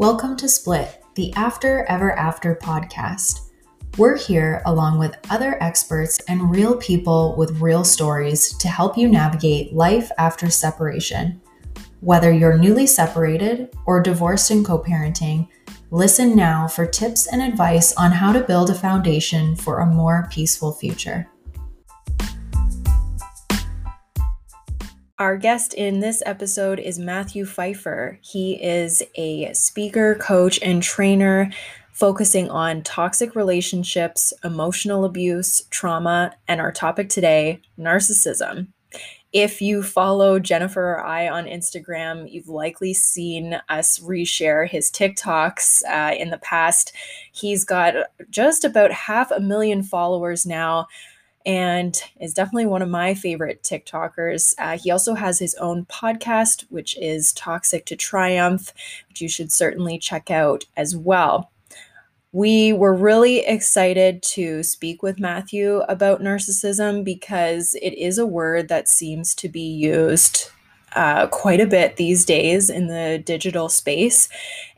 Welcome to Split, the After Ever After podcast. We're here along with other experts and real people with real stories to help you navigate life after separation. Whether you're newly separated or divorced and co parenting, listen now for tips and advice on how to build a foundation for a more peaceful future. Our guest in this episode is Matthew Pfeiffer. He is a speaker, coach, and trainer focusing on toxic relationships, emotional abuse, trauma, and our topic today, narcissism. If you follow Jennifer or I on Instagram, you've likely seen us reshare his TikToks uh, in the past. He's got just about half a million followers now and is definitely one of my favorite TikTokers. Uh, he also has his own podcast, which is Toxic to Triumph, which you should certainly check out as well. We were really excited to speak with Matthew about narcissism because it is a word that seems to be used uh, quite a bit these days in the digital space.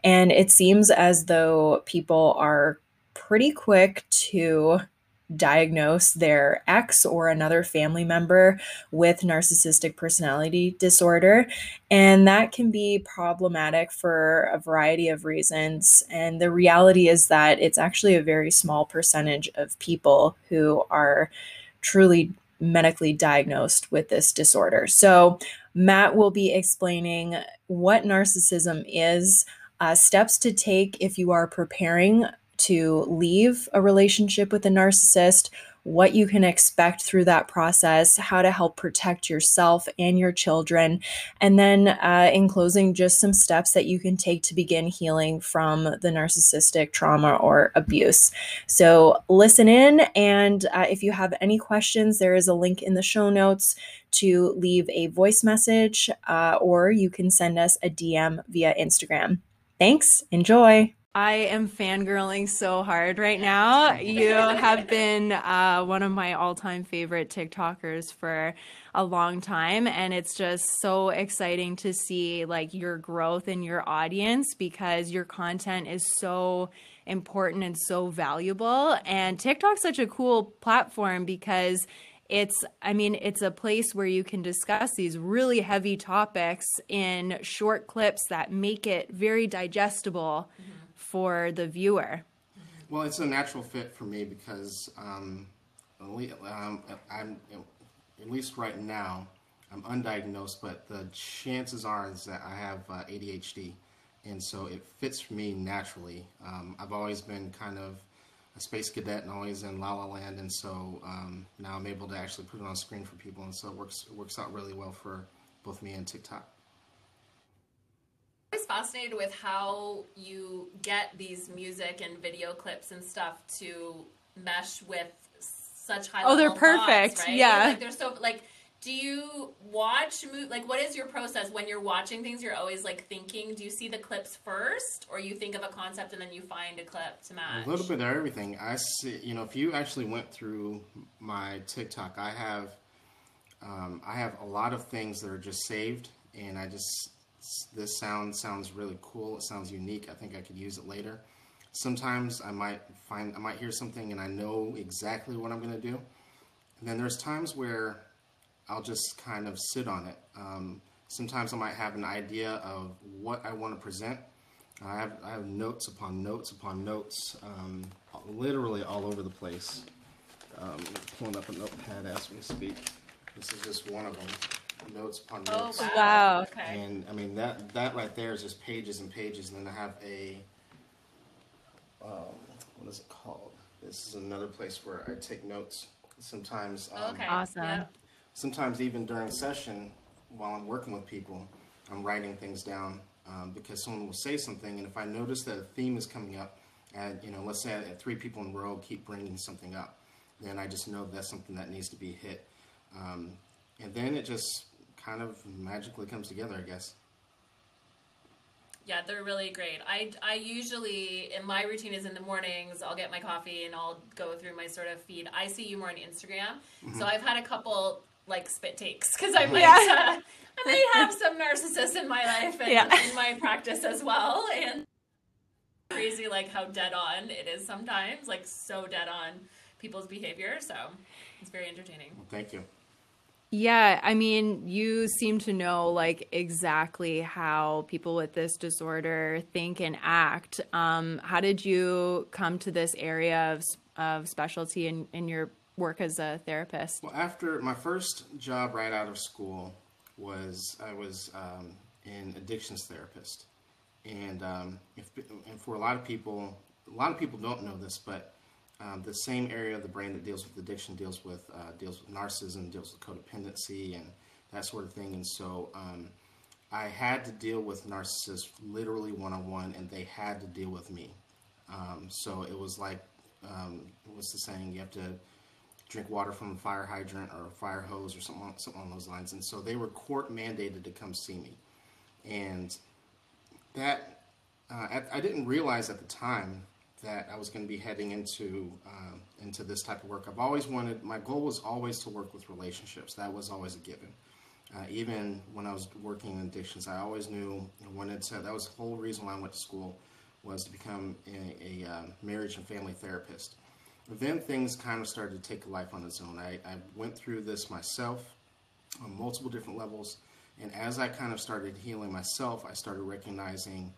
And it seems as though people are pretty quick to diagnose their ex or another family member with narcissistic personality disorder. And that can be problematic for a variety of reasons. And the reality is that it's actually a very small percentage of people who are truly medically diagnosed with this disorder. So, Matt will be explaining what narcissism is. Uh, steps to take if you are preparing to leave a relationship with a narcissist, what you can expect through that process, how to help protect yourself and your children. And then, uh, in closing, just some steps that you can take to begin healing from the narcissistic trauma or abuse. So, listen in. And uh, if you have any questions, there is a link in the show notes to leave a voice message, uh, or you can send us a DM via Instagram. Thanks. Enjoy. I am fangirling so hard right now. You have been uh, one of my all time favorite TikTokers for a long time. And it's just so exciting to see like your growth in your audience because your content is so important and so valuable. And TikTok's such a cool platform because it's i mean it's a place where you can discuss these really heavy topics in short clips that make it very digestible mm-hmm for the viewer? Well, it's a natural fit for me because um, um, I'm at least right now I'm undiagnosed, but the chances are is that I have uh, ADHD, and so it fits for me naturally. Um, I've always been kind of a space cadet and always in La La Land, and so um, now I'm able to actually put it on screen for people, and so it works it works out really well for both me and TikTok always fascinated with how you get these music and video clips and stuff to mesh with such high. Oh, they're perfect. Thoughts, right? Yeah, like they're so like. Do you watch like what is your process when you're watching things? You're always like thinking. Do you see the clips first, or you think of a concept and then you find a clip to match? A little bit of everything. I see. You know, if you actually went through my TikTok, I have um, I have a lot of things that are just saved, and I just this sound sounds really cool. It sounds unique. I think I could use it later. Sometimes I might find I might hear something and I know exactly what I'm going to do. And then there's times where I'll just kind of sit on it. Um, sometimes I might have an idea of what I want to present. I have, I have notes upon notes upon notes, um, literally all over the place. Um, pulling up a notepad as we speak. This is just one of them notes upon Oh, notes. wow. Wow. Okay. And I mean that that right there is just pages and pages, and then I have a um, what is it called? This is another place where I take notes. Sometimes, um, okay. Awesome. Yeah. sometimes even during session, while I'm working with people, I'm writing things down um, because someone will say something, and if I notice that a theme is coming up, and you know, let's say I, three people in a row keep bringing something up, then I just know that's something that needs to be hit. Um, and then it just kind of magically comes together, I guess. Yeah, they're really great. I, I usually, in my routine is in the mornings, I'll get my coffee and I'll go through my sort of feed. I see you more on Instagram. Mm-hmm. So I've had a couple like spit takes because I might, yeah. uh, I might have some narcissists in my life and yeah. in my practice as well. And crazy like how dead on it is sometimes, like so dead on people's behavior. So it's very entertaining. Well, thank you. Yeah, I mean, you seem to know like exactly how people with this disorder think and act. Um, how did you come to this area of, of specialty in, in your work as a therapist? Well, after my first job right out of school was I was um, an addictions therapist, and um, if, and for a lot of people, a lot of people don't know this, but um, the same area of the brain that deals with addiction deals with uh, deals with narcissism, deals with codependency, and that sort of thing. And so um, I had to deal with narcissists literally one on one, and they had to deal with me. Um, so it was like um, what's the saying? You have to drink water from a fire hydrant or a fire hose or something something along those lines. And so they were court mandated to come see me, and that uh, I didn't realize at the time that I was going to be heading into um, into this type of work. I've always wanted. My goal was always to work with relationships. That was always a given. Uh, even when I was working in addictions, I always knew I wanted to. That was the whole reason why I went to school was to become a, a uh, marriage and family therapist. Then things kind of started to take life on its own. I, I went through this myself on multiple different levels, and as I kind of started healing myself, I started recognizing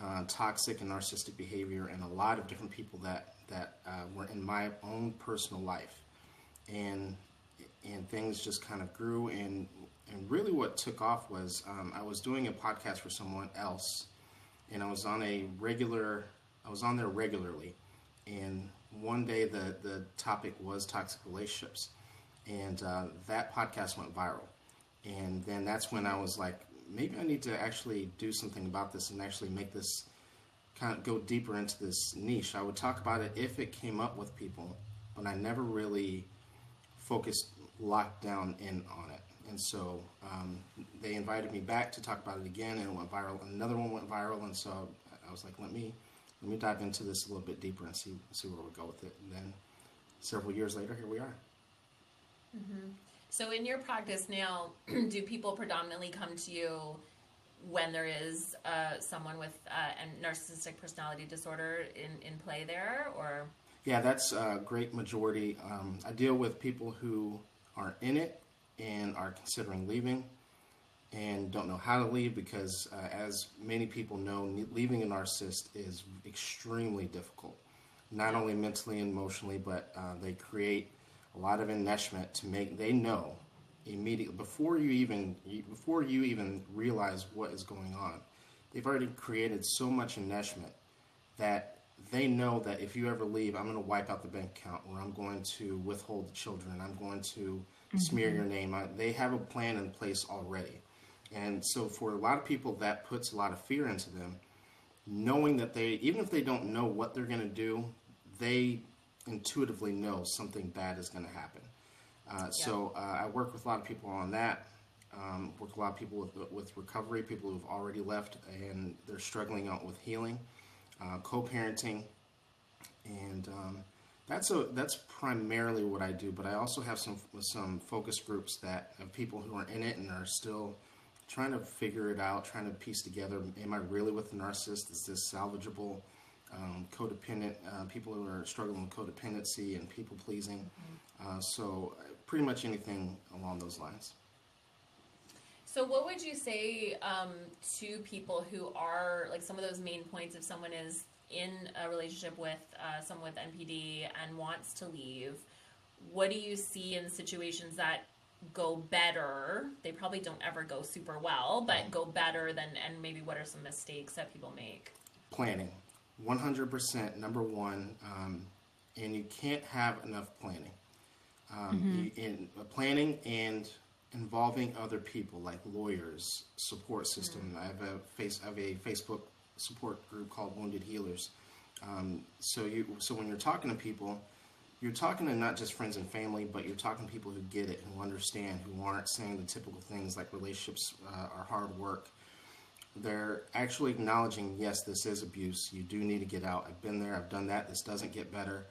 uh, toxic and narcissistic behavior and a lot of different people that that uh, were in my own personal life, and and things just kind of grew and and really what took off was um, I was doing a podcast for someone else, and I was on a regular I was on there regularly, and one day the the topic was toxic relationships, and uh, that podcast went viral, and then that's when I was like, maybe I need to actually do something about this and actually make this kind of go deeper into this niche. I would talk about it if it came up with people, but I never really focused locked down in on it. And so um, they invited me back to talk about it again, and it went viral. Another one went viral, and so I was like, let me let me dive into this a little bit deeper and see see where we go with it. And then several years later, here we are. Mm-hmm. So, in your practice now, do people predominantly come to you when there is uh, someone with uh, a narcissistic personality disorder in, in play there, or? Yeah, that's a great majority. Um, I deal with people who are in it and are considering leaving and don't know how to leave because, uh, as many people know, leaving a narcissist is extremely difficult, not only mentally and emotionally, but uh, they create a lot of enmeshment to make they know immediately before you even before you even realize what is going on they've already created so much enmeshment that they know that if you ever leave i'm going to wipe out the bank account or i'm going to withhold the children i'm going to mm-hmm. smear your name they have a plan in place already and so for a lot of people that puts a lot of fear into them knowing that they even if they don't know what they're going to do they intuitively know something bad is going to happen. Uh, yeah. So uh, I work with a lot of people on that. Um, work with a lot of people with, with recovery, people who've already left and they're struggling out with healing, uh, co-parenting, and um, that's a that's primarily what I do. But I also have some some focus groups that of people who are in it and are still trying to figure it out, trying to piece together: Am I really with the narcissist? Is this salvageable? Um, codependent uh, people who are struggling with codependency and people pleasing. Mm-hmm. Uh, so pretty much anything along those lines. So, what would you say um, to people who are like some of those main points if someone is in a relationship with uh, someone with NPD and wants to leave? What do you see in situations that go better? They probably don't ever go super well, but go better than, and maybe what are some mistakes that people make? Planning. 100% number one, um, and you can't have enough planning. Um, mm-hmm. in uh, planning and involving other people like lawyers, support system. Mm-hmm. I have a face, I have a Facebook support group called Wounded Healers. Um, so you, so when you're talking to people, you're talking to not just friends and family, but you're talking to people who get it, who understand, who aren't saying the typical things like relationships uh, are hard work they're actually acknowledging, yes, this is abuse. You do need to get out. I've been there. I've done that. This doesn't get better.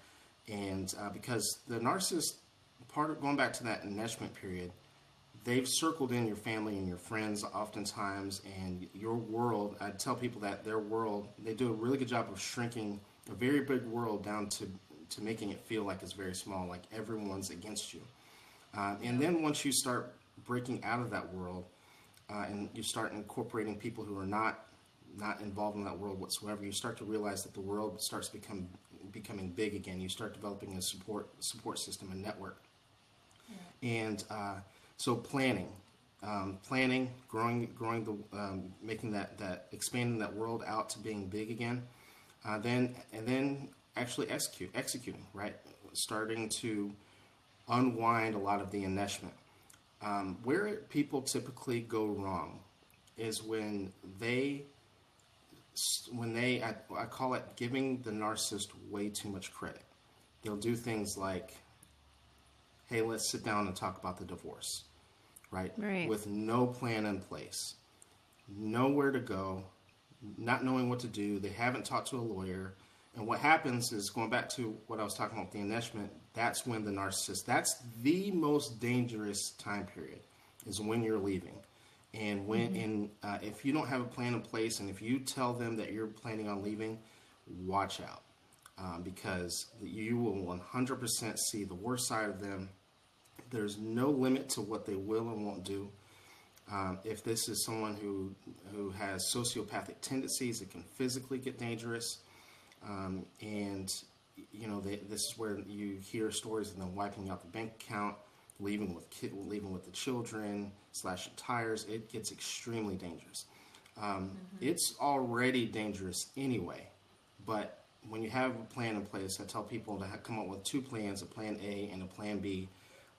And uh, because the narcissist, part of going back to that enmeshment period, they've circled in your family and your friends oftentimes, and your world. I tell people that their world, they do a really good job of shrinking a very big world down to to making it feel like it's very small, like everyone's against you. Uh, and then once you start breaking out of that world, uh, and you start incorporating people who are not not involved in that world whatsoever, you start to realize that the world starts become becoming big again. You start developing a support support system, a network, yeah. and uh, so planning, um, planning, growing, growing the, um, making that that expanding that world out to being big again, uh, then and then actually execute, executing, right, starting to unwind a lot of the enmeshment. Um, where people typically go wrong is when they when they I, I, call it giving the narcissist way too much credit. They'll do things like hey let's sit down and talk about the divorce right, right. with no plan in place nowhere to go not knowing what to do. They haven't talked to a lawyer. And what happens is going back to what i was talking about the enmeshment that's when the narcissist that's the most dangerous time period is when you're leaving and when mm-hmm. and uh, if you don't have a plan in place, and if you tell them that you're planning on leaving, watch out um, because you will 100% see the worst side of them. There's no limit to what they will and won't do. Um, if this is someone who who has sociopathic tendencies, it can physically get dangerous. Um, and you know, they, this is where you hear stories of them wiping out the bank account leaving with kid, leaving with the children, slashing tires. It gets extremely dangerous. Um, mm-hmm. It's already dangerous anyway, but when you have a plan in place, I tell people to come up with two plans: a plan A and a plan B.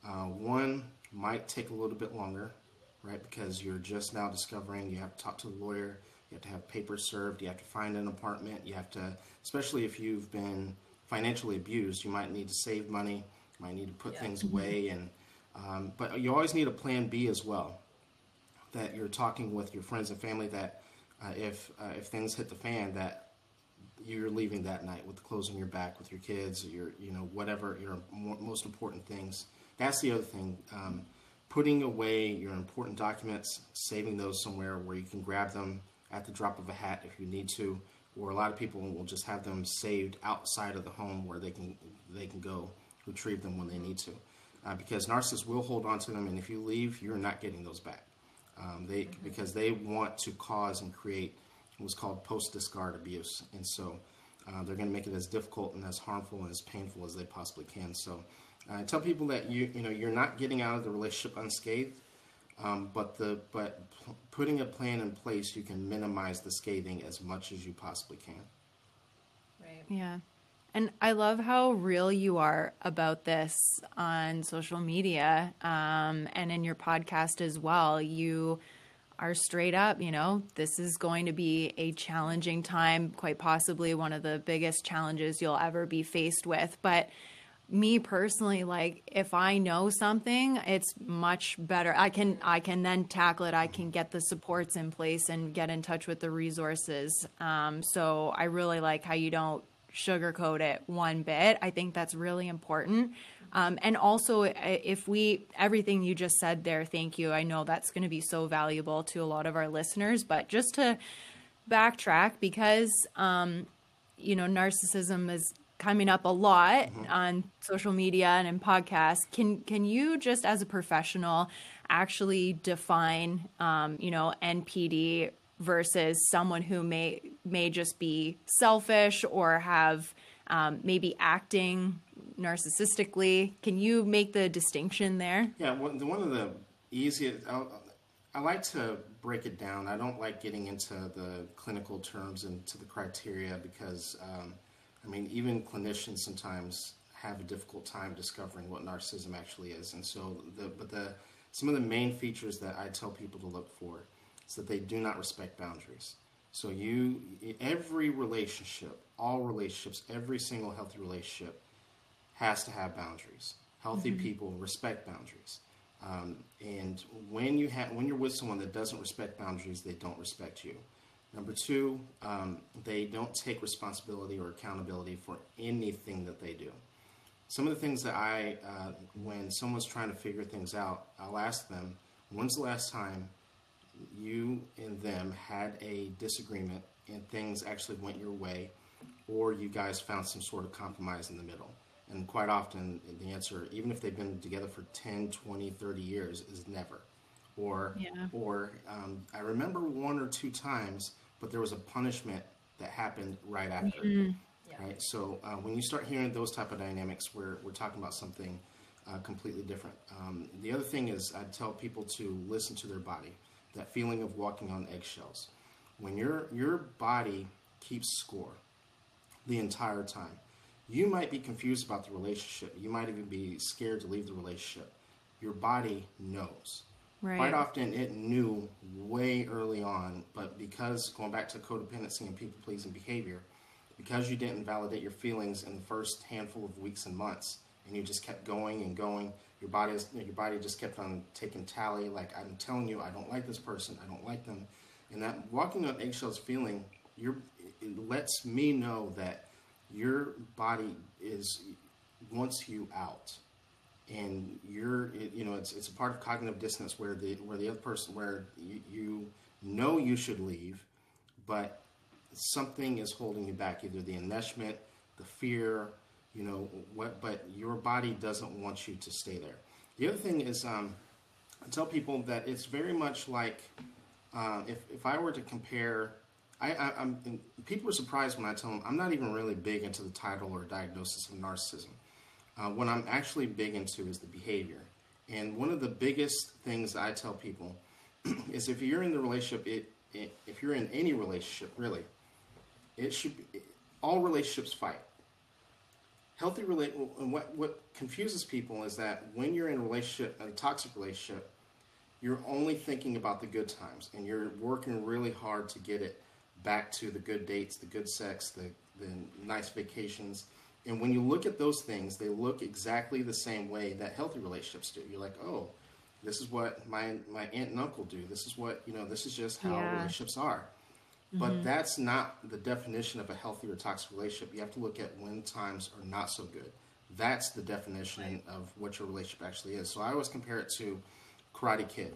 Uh, one might take a little bit longer, right? Because you're just now discovering. You have to talk to a lawyer. You have to have papers served. You have to find an apartment. You have to, especially if you've been financially abused, you might need to save money. You might need to put yeah. things away and um, but you always need a plan B as well. That you're talking with your friends and family that uh, if uh, if things hit the fan, that you're leaving that night with the clothes on your back, with your kids, your you know whatever your most important things. That's the other thing. Um, putting away your important documents, saving those somewhere where you can grab them at the drop of a hat if you need to, or a lot of people will just have them saved outside of the home where they can they can go retrieve them when they need to uh, because narcissists will hold on to them, and if you leave, you're not getting those back. Um, they mm-hmm. because they want to cause and create what's called post-discard abuse, and so uh, they're going to make it as difficult and as harmful and as painful as they possibly can. So uh, I tell people that you you know you're not getting out of the relationship unscathed, um, but the but putting a plan in place, you can minimize the scathing as much as you possibly can. Right. Yeah. And I love how real you are about this on social media um, and in your podcast as well. You are straight up, you know, this is going to be a challenging time, quite possibly one of the biggest challenges you'll ever be faced with. But me personally like if i know something it's much better i can i can then tackle it i can get the supports in place and get in touch with the resources um, so i really like how you don't sugarcoat it one bit. I think that's really important. Um, and also, if we, everything you just said there, thank you. I know that's going to be so valuable to a lot of our listeners. But just to backtrack, because, um, you know, narcissism is coming up a lot mm-hmm. on social media and in podcasts. Can, can you just, as a professional, actually define, um, you know, NPD versus someone who may may just be selfish or have um, maybe acting narcissistically. Can you make the distinction there? Yeah, one, of the easiest. I, I like to break it down. I don't like getting into the clinical terms and to the criteria because, um, I mean, even clinicians sometimes have a difficult time discovering what narcissism actually is. And so, the but the some of the main features that I tell people to look for is that they do not respect boundaries. So you, every relationship, all relationships, every single healthy relationship has to have boundaries. Healthy mm-hmm. people respect boundaries. Um, and when you have, when you're with someone that doesn't respect boundaries, they don't respect you. Number two, um, they don't take responsibility or accountability for anything that they do. Some of the things that I, uh, when someone's trying to figure things out, I'll ask them, When's the last time you and them had a disagreement and things actually went your way, or you guys found some sort of compromise in the middle? And quite often, the answer, even if they've been together for 10, 20, 30 years, is never. Or, Yeah. or um, I remember one or two times, but there was a punishment that happened right after. Yeah. Right. So uh, when you start hearing those type of dynamics, we're we're talking about something uh, completely different. Um, the other thing is, I tell people to listen to their body. That feeling of walking on eggshells. When your your body keeps score the entire time, you might be confused about the relationship. You might even be scared to leave the relationship. Your body knows. Right. Quite often, it knew way early on, but because going back to codependency and people pleasing behavior, because you didn't validate your feelings in the first handful of weeks and months, and you just kept going and going, your body is, your body just kept on taking tally. Like I'm telling you, I don't like this person. I don't like them, and that walking on eggshells feeling, your it lets me know that your body is wants you out and you're it- you know it's it's a part of cognitive dissonance where the where the other person where you, you know you should leave but something is holding you back either the enmeshment the fear you know what but your body doesn't want you to stay there the other thing is um, i tell people that it's very much like uh, if, if i were to compare I, I, I'm and people are surprised when I tell them I'm not even really big into the title or diagnosis of narcissism. Uh, what I'm actually big into is the behavior. And one of the biggest things I tell people is if you're in the relationship, it, it if you're in any relationship, really, it should be, all relationships fight. Healthy relate and what what confuses people is that when you're in a relationship, a toxic relationship, you're only thinking about the good times and you're working really hard to get it back to the good dates, the good sex, the, the nice vacations. And when you look at those things, they look exactly the same way that healthy relationships do. You're like, oh, this is what my, my aunt and uncle do. This is what, you know, this is just how Yeah. relationships are. But mm-hmm. that's not the definition of a healthy or toxic relationship. You have to look at when times are not so good. That's the definition of what your relationship actually is. So I always compare it to Karate Kid.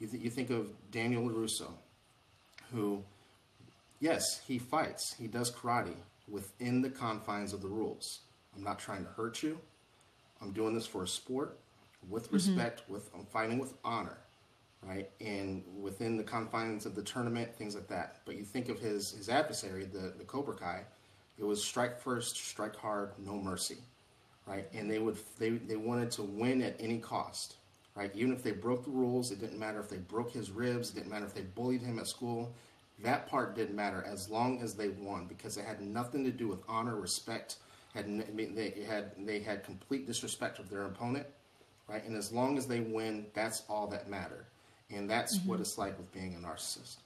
You, th- you think of Daniel LaRusso, who, yes, he fights, he does karate within the confines of the rules. I'm not trying to hurt you. I'm doing this for a sport with mm-hmm. respect, with I'm fighting with honor, right? And within the confines of the tournament, things like that. But you think of his his adversary, the the Cobra Kai, it was strike first, strike hard, no mercy, right? And they would they they wanted to win at any cost, right? Even if they broke the rules, it didn't matter if they broke his ribs, it didn't matter if they bullied him at school. That part didn't matter as long as they won because it had nothing to do with honor, respect. Had n- I mean, they had they had complete disrespect of their opponent, right? And as long as they win, that's all that mattered. And that's what it's like with being a narcissist.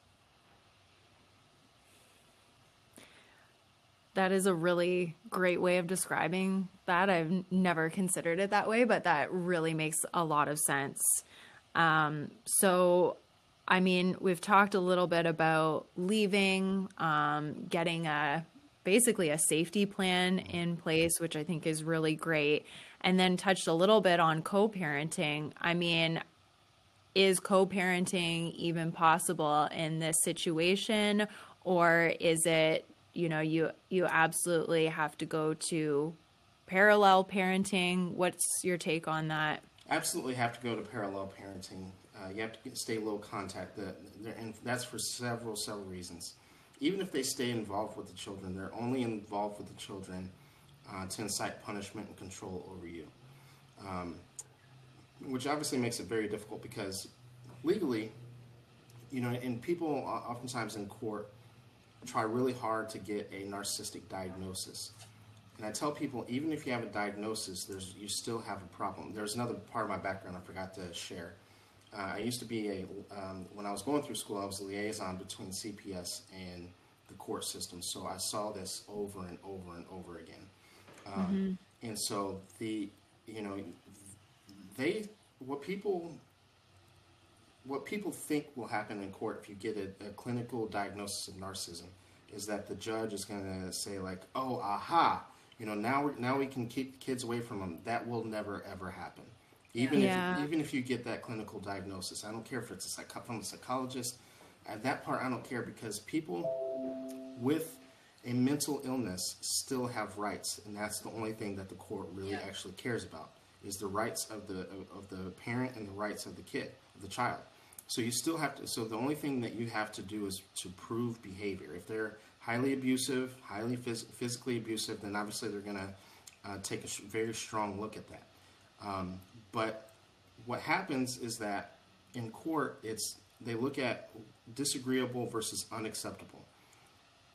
That is a really great way of describing that. I've never considered it that way, but that really makes a lot of sense. Um, so, I mean, we've talked a little bit about leaving, um, getting a basically a safety plan in place, which I think is really great, and then touched a little bit on co parenting. I mean, is co-parenting even possible in this situation? Or is it you know you you absolutely have to go to parallel parenting? What's your take on that absolutely have to go to parallel parenting. Uh, you have to stay low contact. The, and that's for several, several reasons. Even if they stay involved with the children, they're only involved with the children uh, to incite punishment and control over you. Um, which obviously makes it very difficult because legally, you know, and people oftentimes in court try really hard to get a narcissistic diagnosis. And I tell people, even if you have a diagnosis, there's you still have a problem. There's another part of my background I forgot to share. Uh, I used to be a um, when I was going through school, I was a liaison between CPS and the court system. So I saw this over and over and over again. Um, And so the you know they what people what people think will happen in court if you get a, a clinical diagnosis of narcissism is that the judge is going to say like, "Oh, aha, you know, now we now we can keep kids away from them." That will never ever happen. Even Yeah. if even if you get that clinical diagnosis, I don't care if it's a psych- from a psychologist. At that part, I don't care because people with a mental illness still have rights, and that's the only thing that the court really Yeah. actually cares about is the rights of the of the parent and the rights of the kid, of the child. So you still have to. So the only thing that you have to do is to prove behavior. If they're highly abusive, highly phys- physically abusive, then obviously they're going to uh, take a sh- very strong look at that. Um, but what happens is that in court, it's they look at disagreeable versus unacceptable.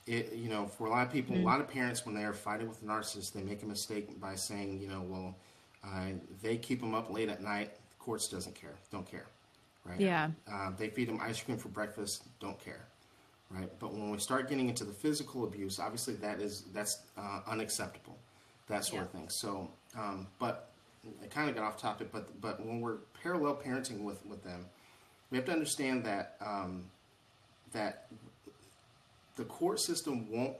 It, you know, for a lot of people, a lot of parents, when they are fighting with a narcissist, they make a mistake by saying, you know, well, uh, they keep them up late at night. The courts doesn't care, don't care, right? Yeah. Uh, they feed them ice cream for breakfast, don't care, right? But when we start getting into the physical abuse, obviously that is that's uh, unacceptable, that sort of thing. So, um, but I kind of got off topic. But but when we're parallel parenting with with them, we have to understand that um, that the court system won't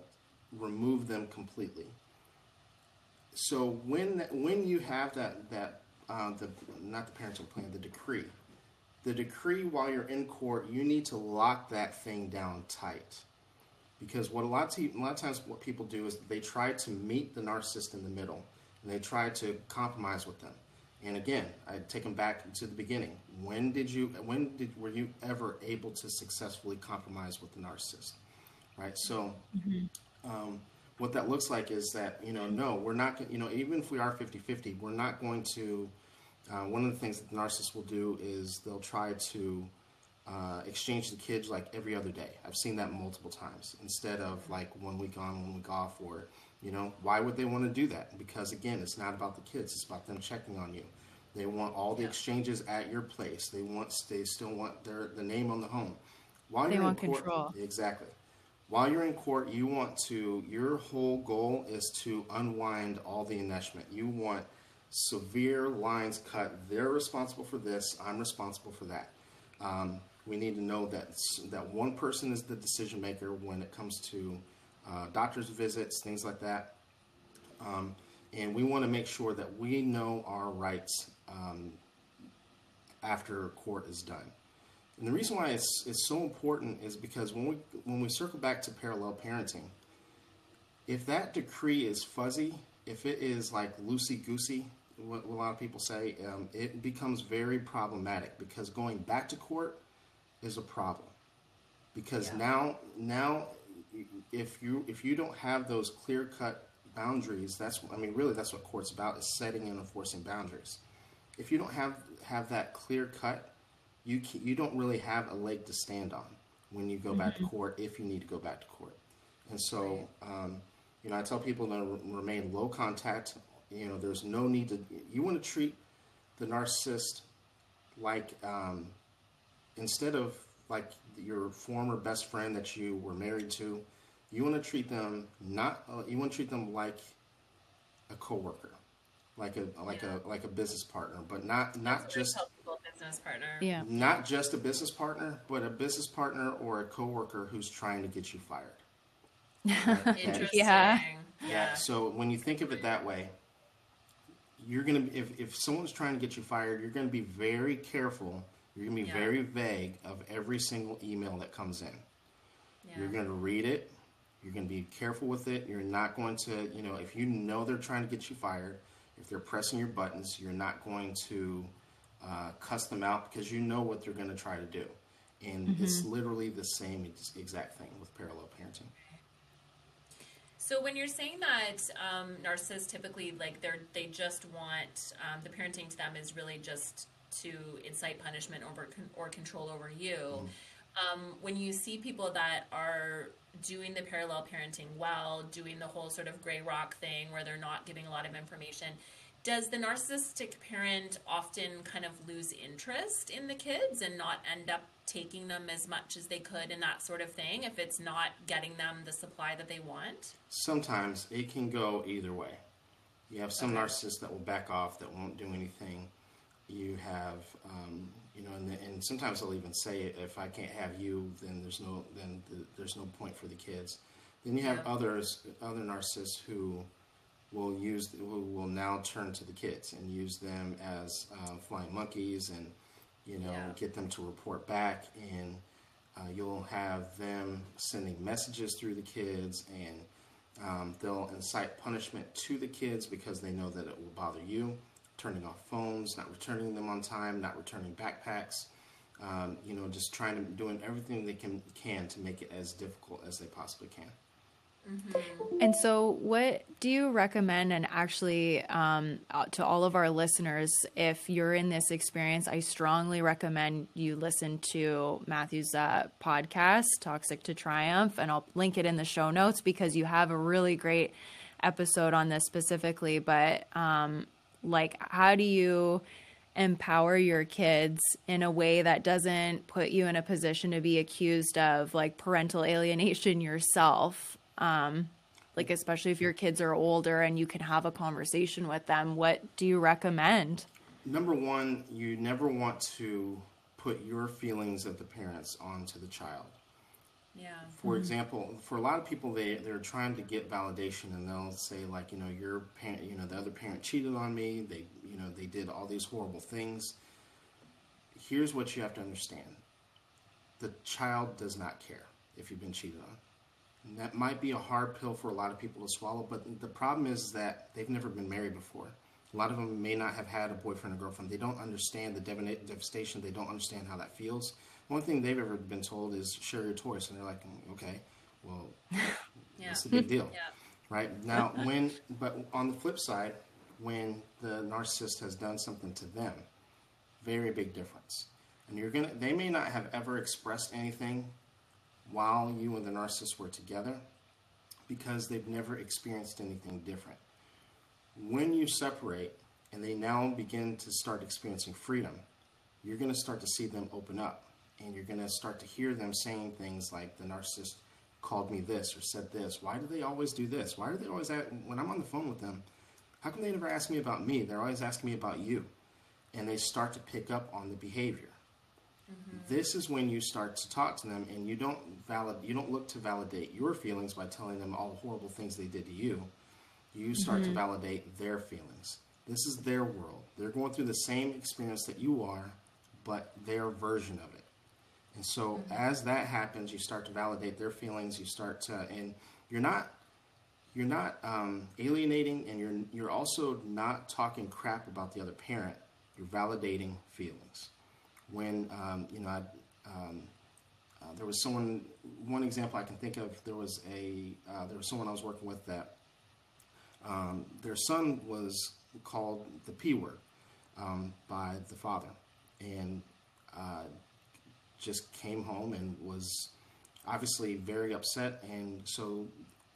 remove them completely. So when when you have that that uh, the not the parental plan, the decree, the decree while you're in court, you need to lock that thing down tight. Because what a lot of a lot of times what people do is they try to meet the narcissist in the middle, and they try to compromise with them. And again, I take them back to the beginning. When did you when did were you ever able to successfully compromise with the narcissist? Right. So um, what that looks like is that you know no we're not you know even if we are 50-50 we're not going to uh, one of the things that the narcissist will do is they'll try to uh, exchange the kids like every other day i've seen that multiple times instead of like one week on one week off or you know why would they want to do that because again it's not about the kids it's about them checking on you they want all the Yeah. exchanges at your place they want they still want their the name on the home while They you're want in court, control. Exactly. While you're in court, you want to, your whole goal is to unwind all the enmeshment. You want severe lines cut. They're responsible for this, I'm responsible for that. Um, we need to know that, that one person is the decision maker when it comes to uh, doctor's visits, things like that. Um, and we want to make sure that we know our rights um, after court is done. And the reason why it's, it's so important is because when we when we circle back to parallel parenting, if that decree is fuzzy, if it is like loosey goosey, what a lot of people say, um, it becomes very problematic because going back to court is a problem. Because Yeah. now now if you if you don't have those clear cut boundaries, that's I mean really that's what court's about is setting and enforcing boundaries. If you don't have have that clear cut, you ca you don't really have a leg to stand on when you go back to court if you need to go back to court. And so, um, you know, I tell people to remain low contact. You know, there's no need to. You want to treat the narcissist like um, instead of like your former best friend that you were married to. You want to treat them not. Uh, you want to treat them like a coworker, like a like Yeah. a like a business partner, but not not That's just tell people, business partner. Yeah. not just a business partner, but a business partner or a coworker who's trying to get you fired. Interesting. Yeah. Yeah. So when you think of it that way, you're gonna if if someone's trying to get you fired, you're gonna be very careful. You're gonna be Yeah. very vague of every single email that comes in. Yeah. You're gonna read it. You're gonna be careful with it. You're not going to, you know, if you know they're trying to get you fired, if they're pressing your buttons, you're not going to uh, cuss them out because you know what they're going to try to do. And it's literally the same exact thing with parallel parenting. So when you're saying that um, narcissists typically like they're they just want um, the parenting to them is really just to incite punishment over con- or control over you. Um, when you see people that are doing the parallel parenting well, doing the whole sort of gray rock thing where they're not giving a lot of information, does the narcissistic parent often kind of lose interest in the kids and not end up taking them as much as they could and that sort of thing if it's not getting them the supply that they want? Sometimes it can go either way. You have some Okay. narcissists that will back off, that won't do anything. You have, um, you know, and, and sometimes they'll even say, if I can't have you, then there's no, then th- there's no point for the kids. Then you have Yeah. others, other narcissists who will use will, will now turn to the kids and use them as uh, flying monkeys and you know Yeah. get them to report back and uh, you'll have them sending messages through the kids and um, they'll incite punishment to the kids because they know that it will bother you turning off phones not returning them on time not returning backpacks um, you know just trying to doing everything they can can to make it as difficult as they possibly can And so, what do you recommend? And actually, um, uh, to all of our listeners, if you're in this experience, I strongly recommend you listen to Matthew's uh, podcast, Toxic to Triumph, and I'll link it in the show notes because you have a really great episode on this specifically. But, um, like, how do you empower your kids in a way that doesn't put you in a position to be accused of like parental alienation yourself? Um, like especially if your kids are older and you can have a conversation with them what do you recommend number one, you never want to put your feelings of the parents onto the child. Yeah. For example, for a lot of people, they they're trying to get validation, and they'll say like, you know, your parent, you know, the other parent cheated on me. They, you know, they did all these horrible things. Here's what you have to understand: the child does not care if you've been cheated on. And that might be a hard pill for a lot of people to swallow, but the problem is that they've never been married before. A lot of them may not have had a boyfriend or girlfriend. They don't understand the devastation. They don't understand how that feels. One thing they've ever been told is share your toys, and they're like, "Mm, okay, well, Yeah. it's a big deal, Yeah. right? Now, when but on the flip side, when the narcissist has done something to them, very big difference. And you're gonna, they may not have ever expressed anything while you and the narcissist were together because they've never experienced anything different. When you separate and they now begin to start experiencing freedom, you're going to start to see them open up and you're going to start to hear them saying things like the narcissist called me this or said this. Why do they always do this? Why do they always ask, when I'm on the phone with them, how come they never ask me about me? They're always asking me about you. And they start to pick up on the behavior. Mm-hmm. This is when you start to talk to them and you don't valid you don't look to validate your feelings by telling them all the horrible things they did to you. You start to mm-hmm. validate their feelings. This is their world. They're going through the same experience that you are, but their version of it. And so mm-hmm. as that happens, you start to validate their feelings. You start to, and you're not, you're not um, alienating, and you're you're also not talking crap about the other parent. You're validating feelings. When um, you know, I, um, uh, there was someone. One example I can think of. There was a uh, there was someone I was working with that um, their son was called the P word um, by the father, and uh, just came home and was obviously very upset. And so,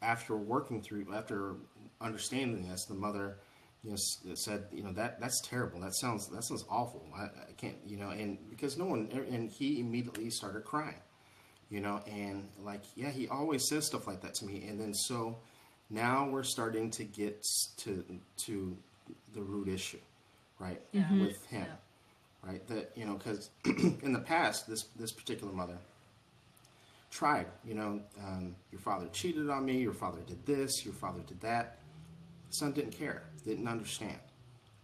after working through, after understanding this, the mother, you know, s- said, you know, that that's terrible. That sounds that sounds awful. I, I can't, you know, and because no one, and he immediately started crying, you know, and like, yeah, he always says stuff like that to me. And then so now we're starting to get to to the root issue, right, with him right? That you know, because in the past, this this particular mother tried. You know, um, your father cheated on me. Your father did this. Your father did that. Son didn't care. Didn't understand,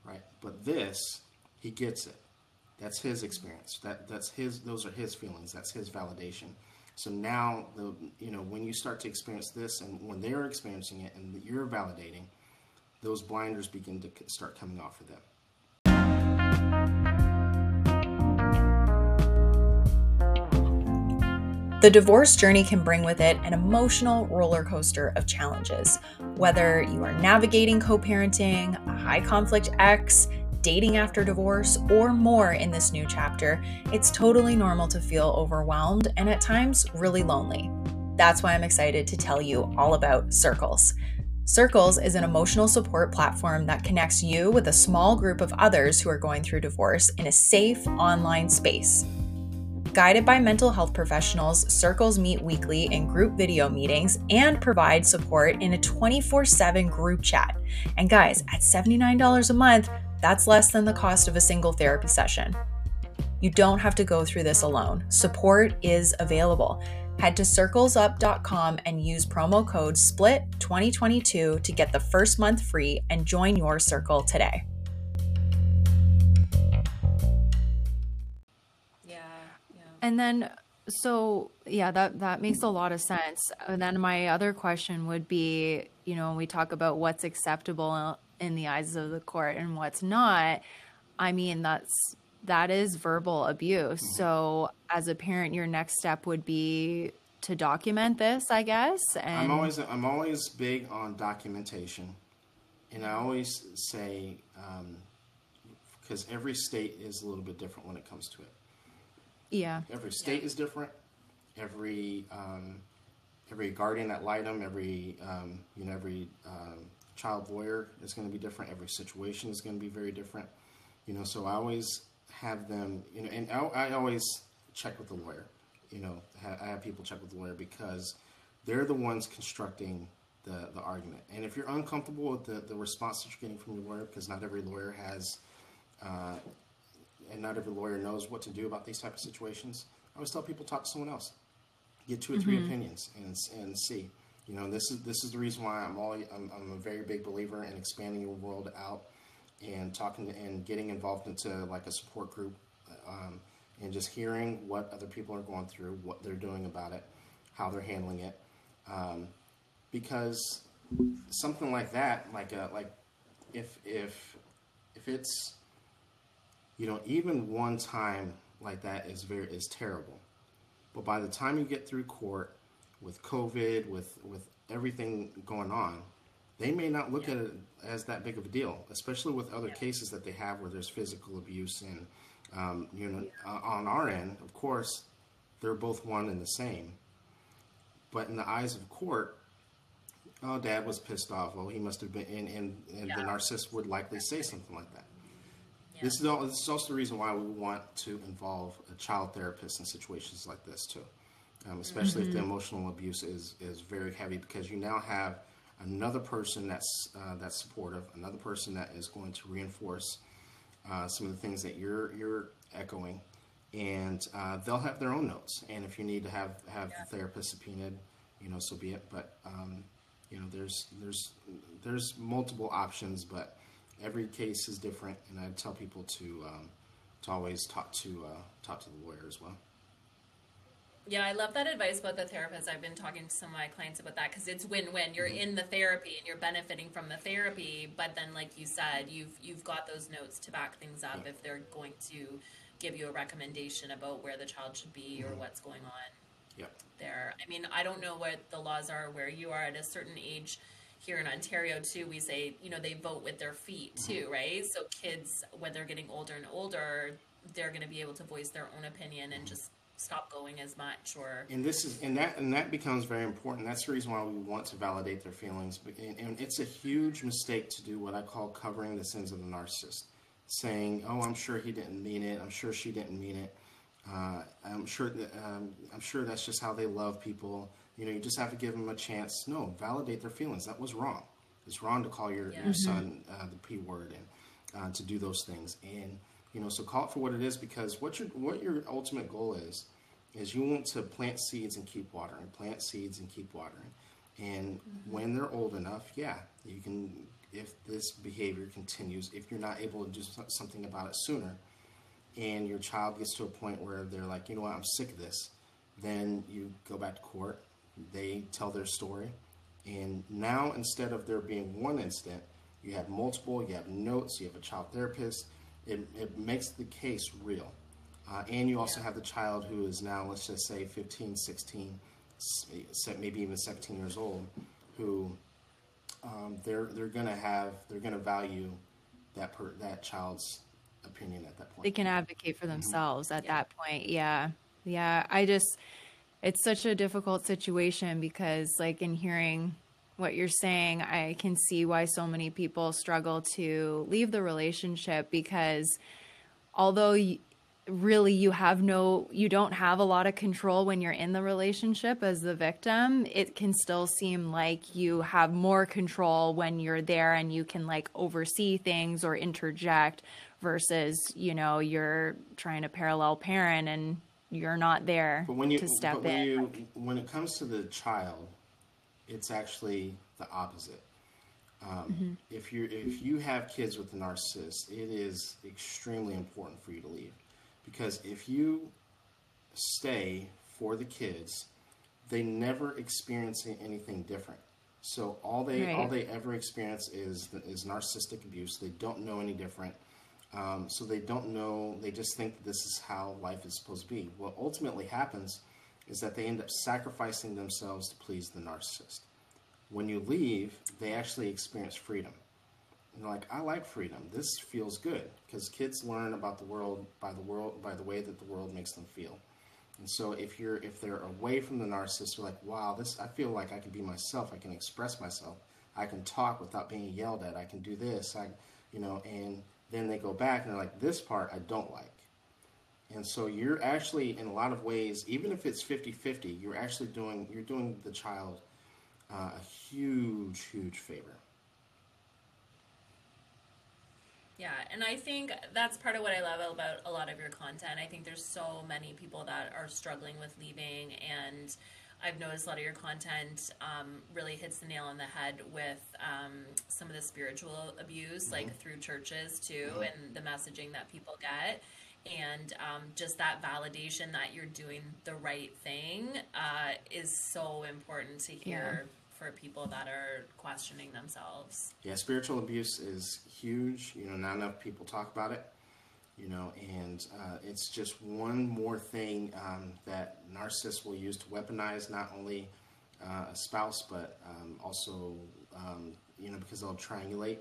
right? But this, he gets it. That's his experience. That that's his. Those are his feelings. That's his validation. So now, the you know, when you start to experience this, and when they're experiencing it, and you're validating, those blinders begin to start coming off of them. The divorce journey can bring with it an emotional roller coaster of challenges. Whether you are navigating co parenting, a high conflict ex, dating after divorce, or more in this new chapter, it's totally normal to feel overwhelmed and at times really lonely. That's why I'm excited to tell you all about Circles. Circles is an emotional support platform that connects you with a small group of others who are going through divorce in a safe online space. Guided by mental health professionals, Circles meet weekly in group video meetings and provide support in a 24 7 group chat. And guys, at $79 a month, that's less than the cost of a single therapy session. You don't have to go through this alone. Support is available. Head to circlesup.com and use promo code SPLIT2022 to get the first month free and join your circle today. And then so yeah, that that makes a lot of sense. And then my other question would be, you know, when we talk about what's acceptable in the eyes of the court and what's not, I mean, that's that is verbal abuse. So as a parent, your next step would be to document this, I guess. And I'm always I'm always big on documentation, and I always say um, because every state is a little bit different when it comes to it. Yeah. Every state is different. Every um, every guardian ad litem, every um, you know every um, child lawyer is going to be different. Every situation is going to be very different. You know, so I always have them. You know, and I, I always check with the lawyer. You know, I have people check with the lawyer because they're the ones constructing the, the argument. And if you're uncomfortable with the, the response that you're getting from your lawyer, because not every lawyer has uh, and not every lawyer knows what to do about these type of situations. I always tell people talk to someone else, get two or 3 opinions, and and see. You know, this is this is the reason why I'm always I'm, I'm a very big believer in expanding your world out and talking and getting involved into like a support group, um, and just hearing what other people are going through, what they're doing about it, how they're handling it, um, because something like that, like a like if if if it's you know, even one time like that is very is terrible. But by the time you get through court with COVID, with with everything going on, they may not look at it as that big of a deal, especially with other cases that they have where there's physical abuse and um, you know, uh, on our end, of course, they're both one and the same. But in the eyes of court, oh, dad was pissed off. Well, he must have been, and, and, and the narcissist would likely say something like that. This is all, this is also the reason why we want to involve a child therapist in situations like this too, um, especially if the emotional abuse is is very heavy because you now have another person that's uh, that's supportive, another person that is going to reinforce uh, some of the things that you're you're echoing, and uh, they'll have their own notes. And if you need to have have the therapist subpoenaed, you know, so be it. But um, you know, there's there's there's multiple options, but every case is different, and I tell people to um, to always talk to uh, talk to the lawyer as well. Yeah, I love that advice about the therapist. I've been talking to some of my clients about that because it's win-win. You're in the therapy and you're benefiting from the therapy, but then, like you said, you've you've got those notes to back things up if they're going to give you a recommendation about where the child should be or what's going on Yep. there. I mean, I don't know what the laws are where you are at a certain age. Here in Ontario, too, we say you know they vote with their feet too, right? So kids, when they're getting older and older, they're going to be able to voice their own opinion and just stop going as much or And this is and that and that becomes very important. That's the reason why we want to validate their feelings. And, and it's a huge mistake to do what I call covering the sins of the narcissist, saying, "Oh, I'm sure he didn't mean it. I'm sure she didn't mean it. Uh, I'm sure that um, I'm sure that's just how they love people. You know, you just have to give them a chance. No, validate their feelings. That was wrong. It's wrong to call your, Yeah. your son uh, the p word and uh, to do those things. And you know, so call it for what it is because what your what your ultimate goal is is you want to plant seeds and keep watering, plant seeds and keep watering. And when they're old enough, yeah, you can. If this behavior continues, if you're not able to do something about it sooner, and your child gets to a point where they're like, you know what, I'm sick of this, then you go back to court. They tell their story, and now instead of there being one incident, you have multiple. You have notes. You have a child therapist. It, it makes the case real. Uh, and you also have the child who is now, let's just say, 15, 16, s- maybe even 17 years old, who um, they're they're gonna have they're gonna value that per, that child's opinion at that point. they can advocate Mm-hmm. for themselves at that point yeah yeah i just it's such a difficult situation because like in hearing what you're saying i can see why so many people struggle to leave the relationship because although y- really you have no you don't have a lot of control when you're in the relationship as the victim it can still seem like you have more control when you're there and you can like oversee things or interject versus you know you're trying to parallel parent and you're not there But when you, to step but when in. you, when it comes to the child, it's actually the opposite. Um, Mm-hmm. If you if you have kids with a narcissist, it is extremely important for you to leave, because if you stay for the kids, they never experience anything different. So all they all they ever experience is is narcissistic abuse. They don't know any different. Um, so they don't know. They just think this is how life is supposed to be. What ultimately happens is that they end up sacrificing themselves to please the narcissist. When you leave, they actually experience freedom. And they're like, I like freedom. This feels good because kids learn about the world by the world by the way that the world makes them feel. And so if you're if they're away from the narcissist, they're like, wow, this I feel like I can be myself. I can express myself. I can talk without being yelled at. I can do this. I, you know, and then they go back and they're like, this part I don't like. And so you're actually in a lot of ways, even if it's 50-50, you're actually doing you're doing the child uh, a huge, huge favor. Yeah, and I think that's part of what I love about a lot of your content. I think there's so many people that are struggling with leaving, and I've noticed a lot of your content um, really hits the nail on the head with um, some of the spiritual abuse, like through churches too, and the messaging that people get. And um, just that validation that you're doing the right thing uh, is so important to hear for people that are questioning themselves. Yeah, spiritual abuse is huge. You know, not enough people talk about it. You know, and uh, it's just one more thing um, that narcissists will use to weaponize not only uh, a spouse, but um, also, um, you know, because they'll triangulate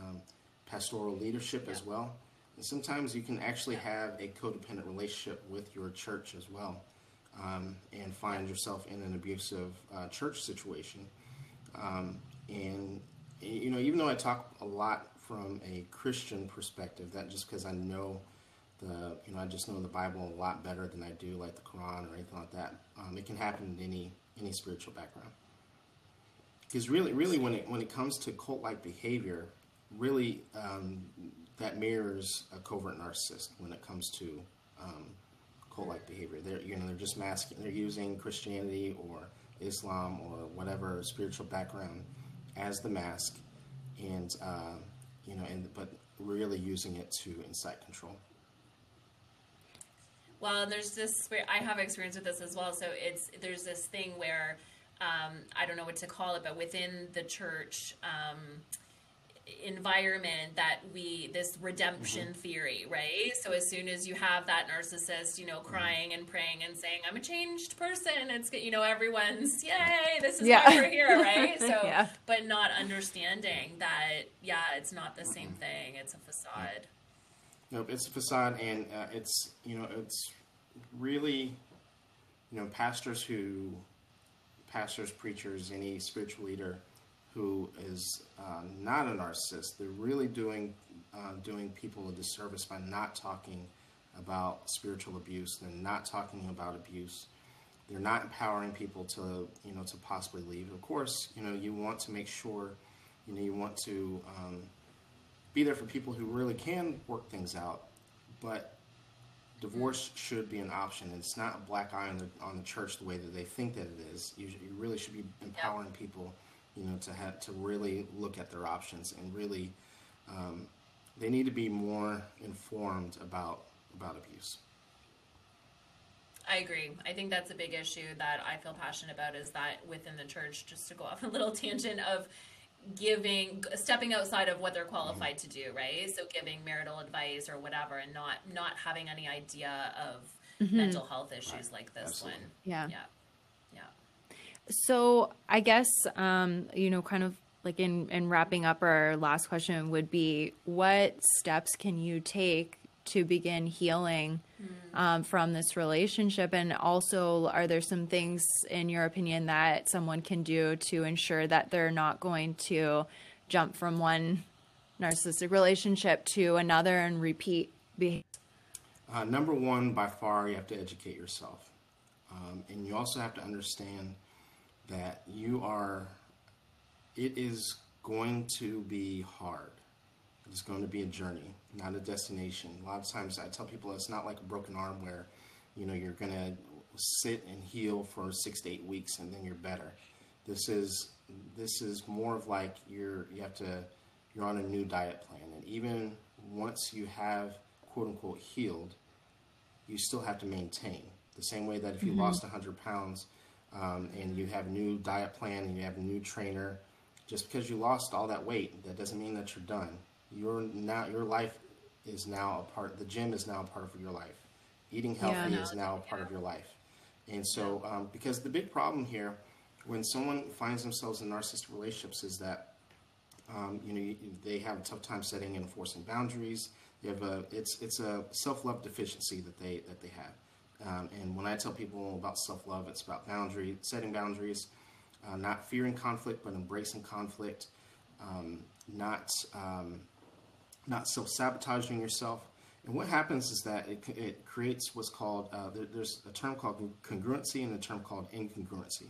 um, pastoral leadership as well. And sometimes you can actually have a codependent relationship with your church as well, um, and find yourself in an abusive uh, church situation. Um, and you know, even though I talk a lot from a Christian perspective, that just because I know the, you know, I just know the Bible a lot better than I do like the Quran or anything like that. Um, it can happen in any any spiritual background. Because really, really, when it when it comes to cult-like behavior, really um, that mirrors a covert narcissist when it comes to um, cult-like behavior. They're you know they're just masking. They're using Christianity or Islam or whatever spiritual background as the mask, and uh, you know, and but really using it to incite control. Well, there's this where I have experience with this as well. So it's there's this thing where um, I don't know what to call it, but within the church um, environment, that we this redemption mm-hmm. theory, right? So as soon as you have that narcissist, you know, mm-hmm. crying and praying and saying, "I'm a changed person," it's you know everyone's mm-hmm. yay, this is Yeah. why we're here, right? So, Yeah. but not understanding that yeah, it's not the same thing; it's a facade. Nope, it's a facade, and uh, it's you know it's really you know pastors who pastors, preachers, any spiritual leader who is uh, not a narcissist, they're really doing uh, doing people a disservice by not talking about spiritual abuse. They're not talking about abuse. They're not empowering people to you know to possibly leave. Of course, you know you want to make sure you know you want to um, be there for people who really can work things out, but divorce should be an option. It's not a black eye on the on the church the way that they think that it is. You, you really should be empowering people, you know, to have to really look at their options and really, um, they need to be more informed about about abuse. I agree. I think that's a big issue that I feel passionate about is that within the church, just to go off a little tangent of giving stepping outside of what they're qualified to do, right? So giving marital advice or whatever and not not having any idea of mental health issues like this Absolutely. one. Yeah. Yeah. Yeah. So I guess um, you know, kind of like in in wrapping up, our last question would be: What steps can you take to begin healing um, from this relationship? And also, are there some things, in your opinion, that someone can do to ensure that they're not going to jump from one narcissistic relationship to another and repeat behavior? Uh, number one, by far, you have to educate yourself. Um, and you also have to understand that you are, it is going to be hard It's going to be a journey, not a destination. A lot of times I tell people it's not like a broken arm where, you know, you're going to sit and heal for six to eight weeks and then you're better. This is this is more of like you're you have to you're on a new diet plan, and even once you have quote unquote healed, you still have to maintain the same way that if you mm-hmm. lost 100 pounds um, and you have a new diet plan and you have a new trainer, just because you lost all that weight, that doesn't mean that you're done. You're now your life is now a part. The gym is now a part of your life. Eating healthy yeah, no, is now a part yeah. of your life. And so, um, because the big problem here, when someone finds themselves in narcissistic relationships, is that um, you know they have a tough time setting and enforcing boundaries. They have a it's it's a self love deficiency that they that they have. Um, and when I tell people about self love, it's about boundary setting boundaries, uh, not fearing conflict but embracing conflict, um, not um, not self sabotaging yourself. And what happens is that it, it creates what's called uh, there, there's a term called congruency and a term called incongruency.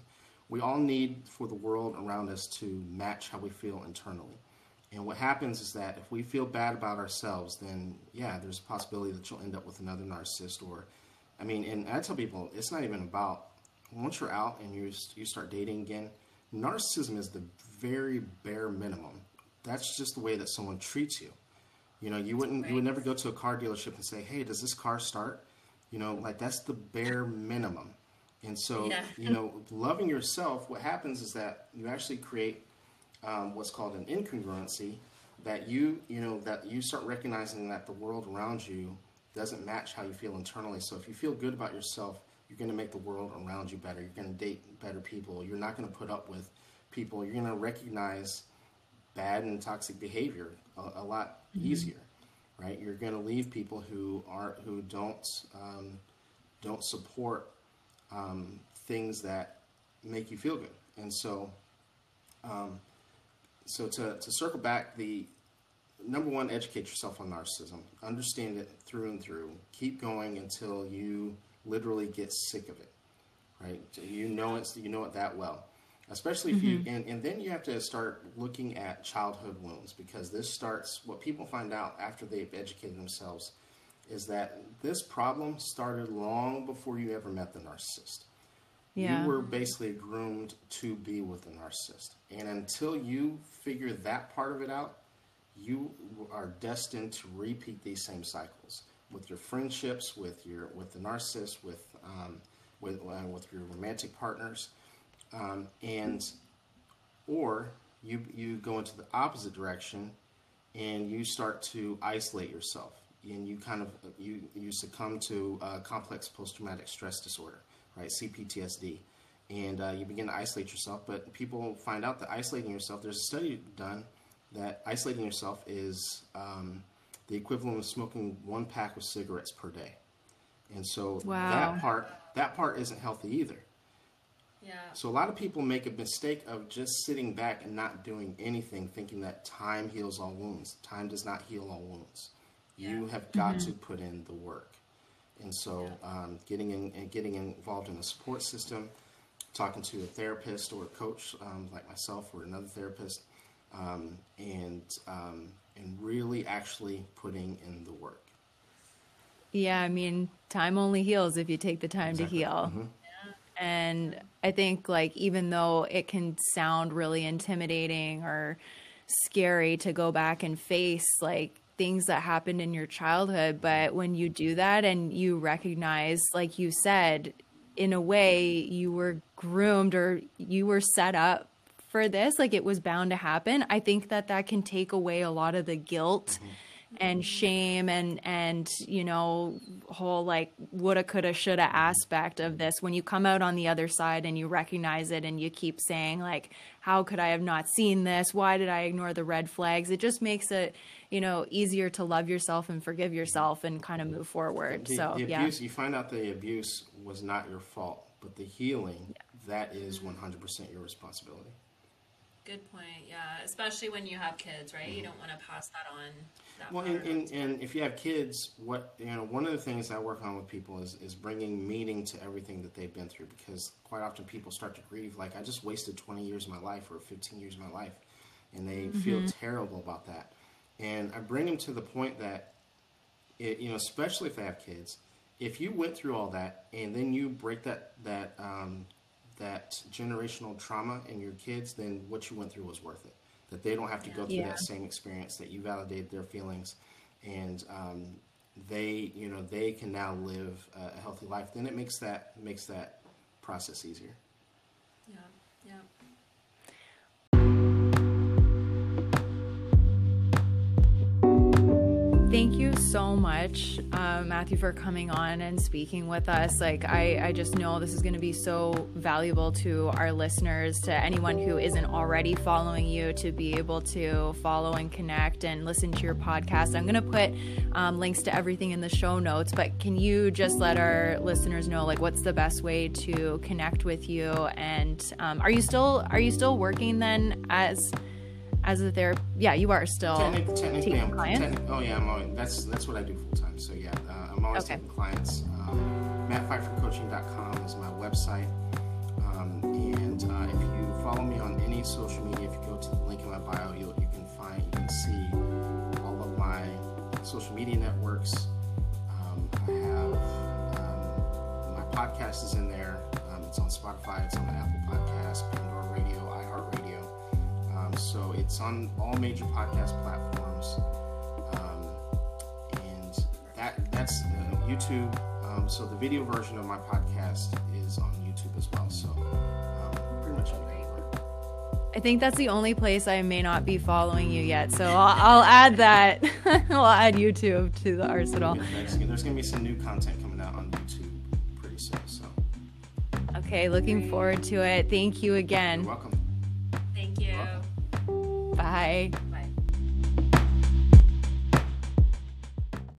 We all need for the world around us to match how we feel internally. And what happens is that if we feel bad about ourselves, then yeah, there's a possibility that you'll end up with another narcissist or I mean, and I tell people it's not even about once you're out and you you start dating again. Narcissism is the very bare minimum. That's just the way that someone treats you. You know, you wouldn't right. you would never go to a car dealership and say, "Hey, does this car start?" You know, like that's the bare minimum. And so, yeah. you know, loving yourself, what happens is that you actually create um, what's called an incongruency. That you, you know, that you start recognizing that the world around you doesn't match how you feel internally. So if you feel good about yourself, you're going to make the world around you better. You're going to date better people. You're not going to put up with people. You're going to recognize bad and toxic behavior a, a lot mm-hmm. easier, right? You're going to leave people who are who don't um, don't support um, things that make you feel good. And so, um, so to, to circle back, the number one, educate yourself on narcissism. Understand it through and through. Keep going until you literally get sick of it. Right? You know it. You know it that well. Especially if mm-hmm. you and, and then you have to start looking at childhood wounds because this starts what people find out after they've educated themselves is that this problem started long before you ever met the narcissist. Yeah. You were basically groomed to be with a narcissist. And until you figure that part of it out, you are destined to repeat these same cycles with your friendships, with your with the narcissist, with um, with uh, with your romantic partners, um, and or you you go into the opposite direction, and you start to isolate yourself, and you kind of you you succumb to uh, complex post traumatic stress disorder, right? CPTSD. And uh, you begin to isolate yourself, but people find out that isolating yourself. There's a study done that isolating yourself is um, the equivalent of smoking one pack of cigarettes per day. And so wow. that part that part isn't healthy either. Yeah. So a lot of people make a mistake of just sitting back and not doing anything, thinking that time heals all wounds. Time does not heal all wounds. Yeah. You have got mm-hmm. to put in the work. And so, yeah. um, getting in and getting involved in a support system, talking to a therapist or a coach um, like myself or another therapist, um, and um, and really actually putting in the work. Yeah, I mean, time only heals if you take the time exactly. to heal. Mm-hmm. And I think, like, even though it can sound really intimidating or scary to go back and face, like, things that happened in your childhood, but when you do that and you recognize, like you said, in a way, you were groomed or you were set up for this like it was bound to happen i think that that can take away a lot of the guilt mm-hmm. and shame and and you know whole like woulda coulda shoulda aspect of this. When you come out on the other side and you recognize it and you keep saying like how could i have not seen this? Why did i ignore the red flags? It just makes it you know easier to love yourself and forgive yourself and kind of move forward. The, so the yeah. abuse, you find out the abuse was not your fault but the healing yeah. that is 100% your responsibility Good point. Yeah, especially when you have kids, right? Mm-hmm. You don't want to pass that on. That well, and, and, and, if you have kids, what you know, one of the things I work on with people is is bringing meaning to everything that they've been through. Because quite often people start to grieve, like I just wasted 20 years of my life or 15 years of my life, and they mm-hmm. feel terrible about that. and I bring them to the point that, it, you know, especially if they have kids, if you went through all that and then you break that that um, that generational trauma in your kids, then what you went through was worth it. That they don't have to go through Yeah. that same experience. That you validated their feelings, and um, they, you know, they can now live a healthy life. Then it makes that makes that process easier. Yeah, yeah. Thank you so much, uh, Matthew, for coming on and speaking with us. Like, I, I just know this is going to be so valuable to our listeners, to anyone who isn't already following you, to be able to follow and connect and listen to your podcast. I'm going to put um, links to everything in the show notes, but can you just let our listeners know, like, what's the best way to connect with you? And um, are you still are you still working then as as a therapist? Yeah, you are still Technic- technically, I'm, clients. technic- oh yeah, I'm always, that's that's what I do full time. So yeah, uh, I'm always Okay. taking clients. Um, MattPfeifferCoaching.com is my website, um, and uh, if you follow me on any social media, if you go to the link in my bio, you you can find you can see all of my social media networks. Um, I have um, my podcast is in there. Um, it's on Spotify. It's on Apple Podcasts, Pandora Radio, so it's on all major podcast platforms, um, and that that's uh, YouTube. Um, so the video version of my podcast is on YouTube as well. So um, pretty much everywhere. I think that's the only place I may not be following you yet. So I'll, I'll add that. I'll add YouTube to the arsenal. Yeah, there's, there's going to be some new content coming out on YouTube pretty soon. So Okay, looking forward to it. Thank you you're again. welcome. Thank you. Bye.